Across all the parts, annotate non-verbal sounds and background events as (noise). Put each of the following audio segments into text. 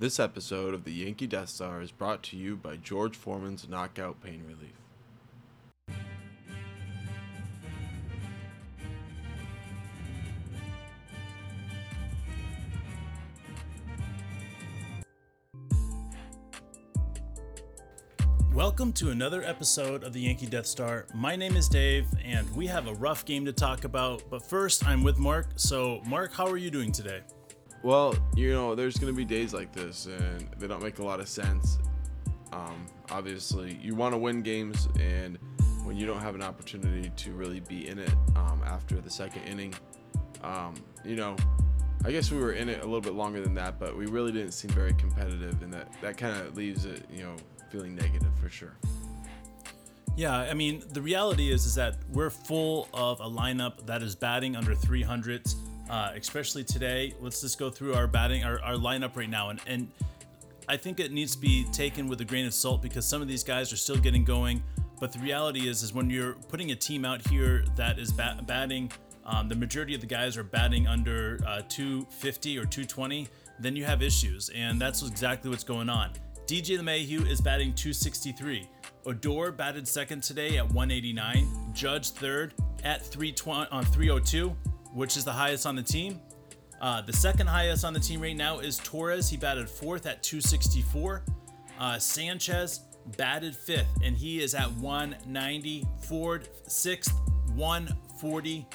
This episode of the Yankee Death Star is brought to you by George Foreman's Knockout Pain Relief. Welcome to another episode of the Yankee Death Star. My name is Dave, and we have a rough game to talk about. But first, I'm with Mark. So, Mark, how are you doing today? Well, you know, there's going to be days like this, and they don't make a lot of sense. Um, obviously, you want to win games, and when you don't have an opportunity to really be in it um, after the second inning, um, you know, I guess we were in it a little bit longer than that, but we really didn't seem very competitive, and that that kind of leaves it, you know, feeling negative for sure. Yeah, I mean, the reality is is that we're full of a lineup that is batting under 300s, uh, especially today. Let's just go through our batting, our, our lineup right now, and and I think it needs to be taken with a grain of salt because some of these guys are still getting going. But the reality is, is when you're putting a team out here that is bat- batting, um, the majority of the guys are batting under uh, 250 or 220, then you have issues, and that's exactly what's going on. DJ LeMahieu is batting 263. Odor batted second today at 189. Judge third at 320 on 302, which is the highest on the team. Uh, the second highest on the team right now is Torres. He batted fourth at 264. Uh, Sanchez batted fifth, and he is at 190. Ford sixth, 140.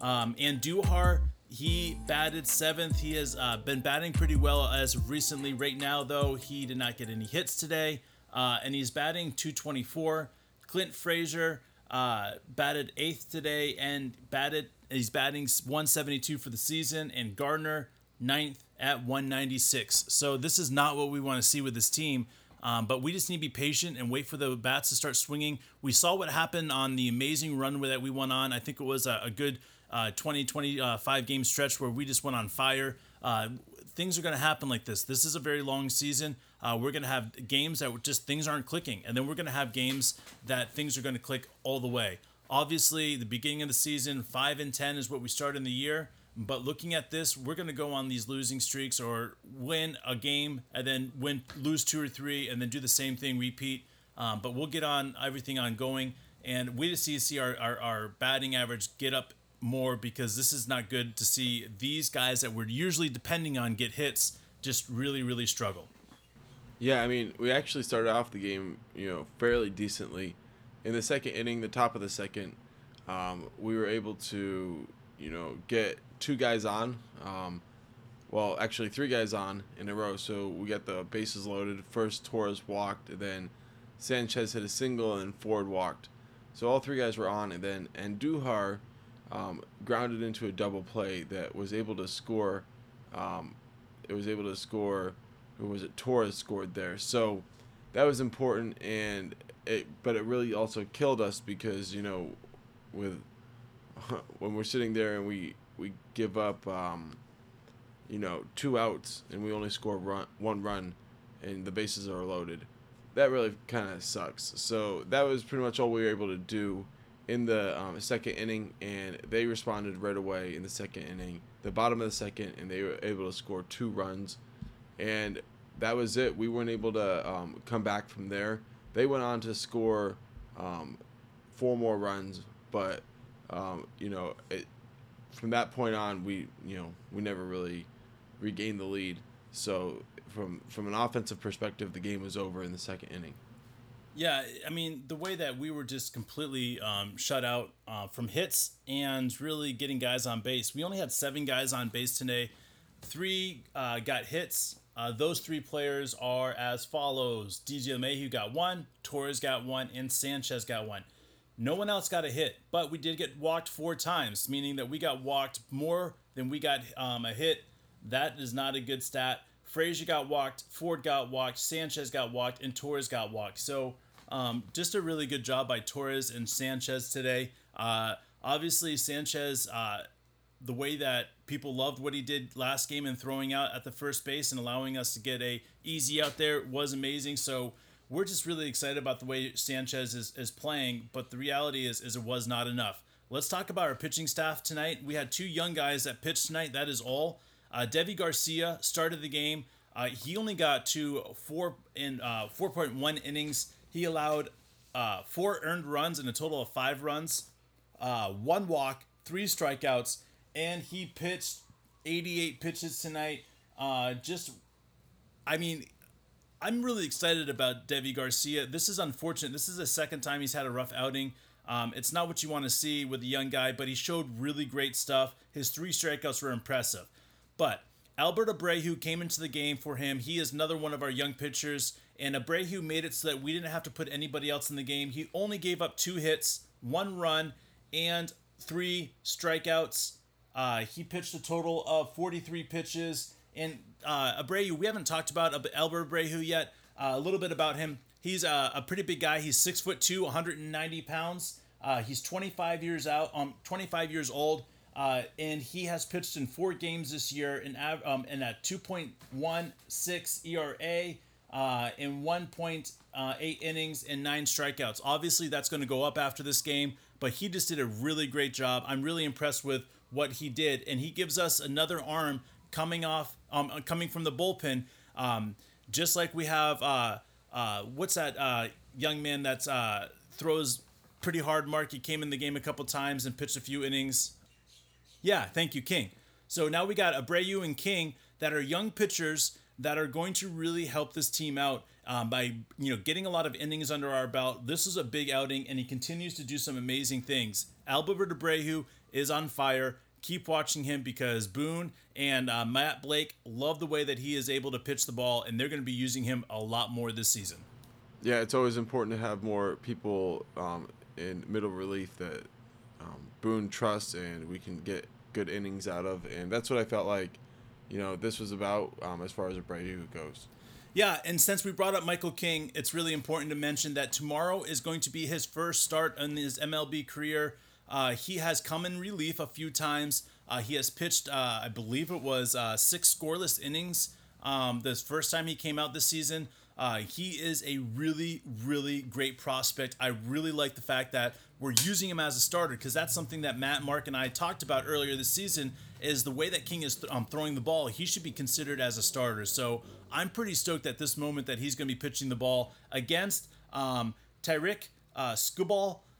Um, and Duhar, he batted seventh. He has uh, been batting pretty well as of recently. Right now, though, he did not get any hits today, uh, and he's batting 224. Clint Frazier uh, batted eighth today and batted. He's batting 172 for the season, and Gardner ninth at 196. So this is not what we want to see with this team. Um, but we just need to be patient and wait for the bats to start swinging. We saw what happened on the amazing run that we went on. I think it was a, a good uh, 20, 25 game stretch where we just went on fire. Uh, things are going to happen like this. This is a very long season. Uh, we're going to have games that just things aren't clicking, and then we're going to have games that things are going to click all the way. Obviously, the beginning of the season, five and ten is what we start in the year. But looking at this, we're going to go on these losing streaks or win a game and then win, lose two or three, and then do the same thing, repeat. Um, but we'll get on everything ongoing, and we just see see our, our, our batting average get up more because this is not good to see these guys that we're usually depending on get hits just really really struggle. Yeah, I mean, we actually started off the game, you know, fairly decently. In the second inning, the top of the second, um, we were able to, you know, get two guys on. Um, well, actually, three guys on in a row. So we got the bases loaded. First, Torres walked, then Sanchez hit a single, and Ford walked. So all three guys were on, and then Andujar um, grounded into a double play that was able to score. Um, it was able to score. Who was it? Torres scored there. So that was important, and it. But it really also killed us because you know, with (laughs) when we're sitting there and we we give up, um, you know, two outs and we only score run, one run, and the bases are loaded. That really kind of sucks. So that was pretty much all we were able to do in the um, second inning, and they responded right away in the second inning, the bottom of the second, and they were able to score two runs, and that was it. We weren't able to um, come back from there. They went on to score um, four more runs, but um, you know, it, from that point on, we you know we never really regained the lead. So from from an offensive perspective, the game was over in the second inning. Yeah, I mean the way that we were just completely um, shut out uh, from hits and really getting guys on base. We only had seven guys on base today. Three uh, got hits. Uh, those three players are as follows: DJ LeMahieu got one, Torres got one, and Sanchez got one. No one else got a hit, but we did get walked four times, meaning that we got walked more than we got um, a hit. That is not a good stat. Frazier got walked, Ford got walked, Sanchez got walked, and Torres got walked. So um, just a really good job by Torres and Sanchez today. Uh, obviously, Sanchez, uh, the way that people loved what he did last game and throwing out at the first base and allowing us to get a easy out there was amazing. So we're just really excited about the way Sanchez is, is playing, but the reality is, is it was not enough. Let's talk about our pitching staff tonight. We had two young guys that pitched tonight. That is all. Uh, Deivi Garcia started the game. Uh, he only got to four in uh, 4.1 innings. He allowed uh, four earned runs and a total of five runs, uh, one walk, three strikeouts, and he pitched 88 pitches tonight. Uh, just, I mean, I'm really excited about Deivi Garcia. This is unfortunate. This is the second time he's had a rough outing. Um, it's not what you want to see with a young guy, but he showed really great stuff. His three strikeouts were impressive. But Albert Abreu came into the game for him. He is another one of our young pitchers, and Abreu made it so that we didn't have to put anybody else in the game. He only gave up two hits, one run, and three strikeouts. Uh, he pitched a total of 43 pitches. And uh, Abreu, we haven't talked about Albert Abreu yet. Uh, a little bit about him. He's a, a, pretty big guy. He's six foot two, 190 pounds. Uh, he's 25 years out, um, 25 years old. Uh, and he has pitched in four games this year in, um, in a 2.16 ERA uh, in 1.8 uh, innings and nine strikeouts. Obviously, that's going to go up after this game, but he just did a really great job. I'm really impressed with what he did, and he gives us another arm coming off, um, coming from the bullpen, um, just like we have. Uh, uh, what's that uh, young man that uh, throws pretty hard? Mark, he came in the game a couple times and pitched a few innings. Yeah, thank you, King. So now we got Abreu and King that are young pitchers that are going to really help this team out um, by you know getting a lot of innings under our belt. This is a big outing, and he continues to do some amazing things. Albert Abreu is on fire. Keep watching him because Boone and uh, Matt Blake love the way that he is able to pitch the ball, and they're going to be using him a lot more this season. Yeah, it's always important to have more people um, in middle relief that um, Boone trusts, and we can get good innings out of, and that's what I felt like. You know, this was about um, as far as Abreu goes. Yeah, and since we brought up Michael King, it's really important to mention that tomorrow is going to be his first start in his MLB career. Uh, he has come in relief a few times. Uh, he has pitched, uh, I believe it was uh, six scoreless innings um, the first time he came out this season. Uh, he is a really, really great prospect. I really like the fact that we're using him as a starter because that's something that Matt, Mark, and I talked about earlier this season. Is the way that King is th- um, throwing the ball, he should be considered as a starter. So I'm pretty stoked at this moment that he's going to be pitching the ball against um, Tarik uh.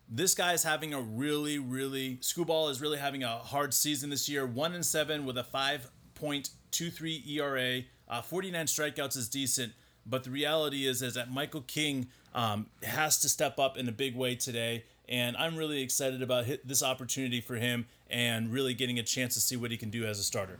This guy is having a really, really Skubal is really having a hard season this year. One and seven with a 5.23 ERA. Uh, 49 strikeouts is decent. But the reality is, is that Michael King um, has to step up in a big way today, and I'm really excited about this opportunity for him and really getting a chance to see what he can do as a starter.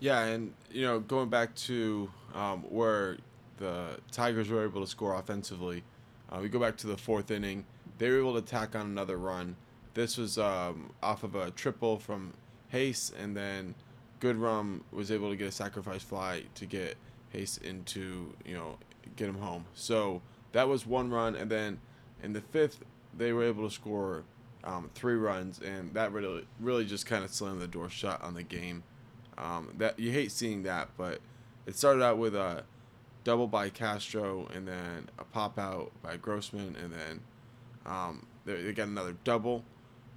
Yeah, and you know, going back to um, where the Tigers were able to score offensively, uh, we go back to the fourth inning. They were able to tack on another run. This was um, off of a triple from Hays, and then Goodrum was able to get a sacrifice fly to get Hays into you know get him home. So that was one run, and then in the fifth they were able to score um, three runs, and that really really just kind of slammed the door shut on the game. Um, that you hate seeing that, but it started out with a double by Castro, and then a pop out by Grossman, and then um, they, they got another double,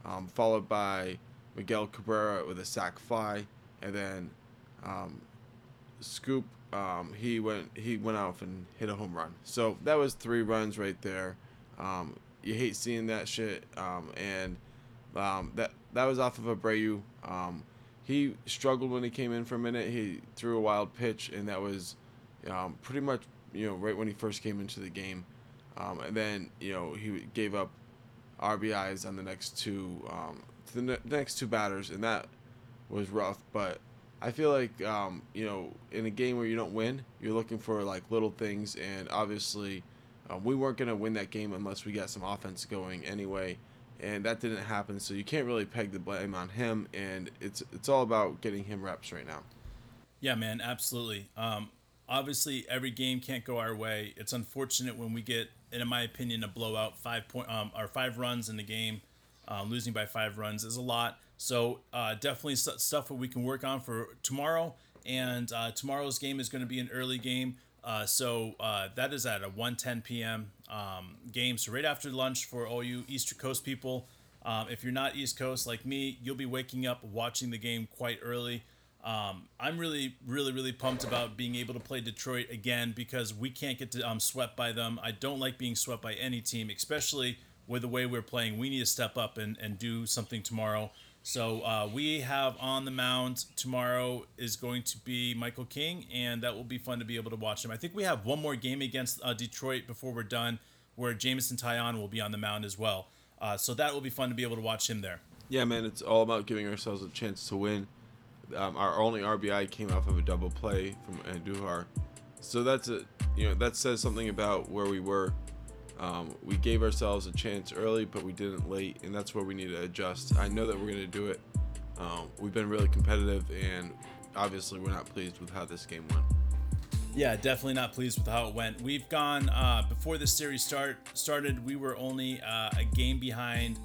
um, followed by Miguel Cabrera with a sac fly, and then um, Schoop um, he went he went off and hit a home run. So that was three runs right there. Um, you hate seeing that shit. Um, and um, that that was off of Abreu. Um, he struggled when he came in for a minute. He threw a wild pitch, and that was um, pretty much you know right when he first came into the game. And then you know he gave up RBIs on the next two the ne- next two batters, and that was rough. But I feel like um, you know in a game where you don't win, you're looking for like little things, and obviously um, we weren't gonna win that game unless we got some offense going anyway, and that didn't happen. So you can't really peg the blame on him, and it's it's all about getting him reps right now. Yeah, man, absolutely. Um, obviously, every game can't go our way. It's unfortunate when we get, in my opinion, a blowout. Five point um, or five runs in the game, uh, losing by five runs is a lot. So uh, definitely stuff that we can work on for tomorrow. And uh, tomorrow's game is going to be an early game. Uh, so uh, that is at a 1:10 p.m. Um, game. So right after lunch for all you East Coast people. Um, if you're not East Coast like me, you'll be waking up watching the game quite early. Um, I'm really, really, really pumped about being able to play Detroit again because we can't get to, um, swept by them. I don't like being swept by any team, especially with the way we're playing. We need to step up and, and do something tomorrow. So uh, we have on the mound tomorrow is going to be Michael King, and that will be fun to be able to watch him. I think we have one more game against uh, Detroit before we're done, where Jameson Taillon will be on the mound as well. Uh, so that will be fun to be able to watch him there. Yeah, man, it's all about giving ourselves a chance to win. Um, our only RBI came off of a double play from Andujar, so that's a you know that says something about where we were. Um, we gave ourselves a chance early, but we didn't late, and that's where we need to adjust. I know that we're going to do it. Um, we've been really competitive, and obviously, we're not pleased with how this game went. Yeah, definitely not pleased with how it went. We've gone uh, before this series start started. We were only uh, a game behind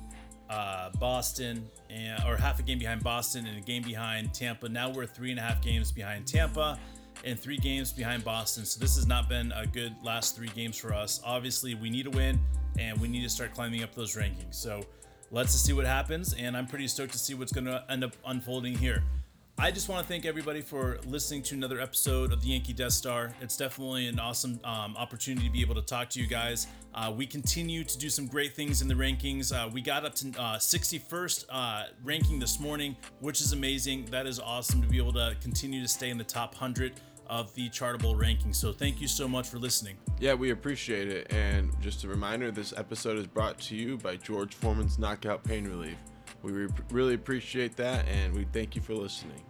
uh, Boston, and or half a game behind Boston, and a game behind Tampa. Now we're three and a half games behind Tampa, and three games behind Boston. So this has not been a good last three games for us. Obviously, we need a win, and we need to start climbing up those rankings. So let's see what happens, and I'm pretty stoked to see what's going to end up unfolding here. I just want to thank everybody for listening to another episode of the Yankee Death Star. It's definitely an awesome um, opportunity to be able to talk to you guys. Uh, we continue to do some great things in the rankings. Uh, we got up to uh, 61st uh, ranking this morning, which is amazing. That is awesome to be able to continue to stay in the top 100 of the chartable rankings. So thank you so much for listening. Yeah, we appreciate it. And just a reminder this episode is brought to you by George Foreman's Knockout Pain Relief. We re- really appreciate that, and we thank you for listening.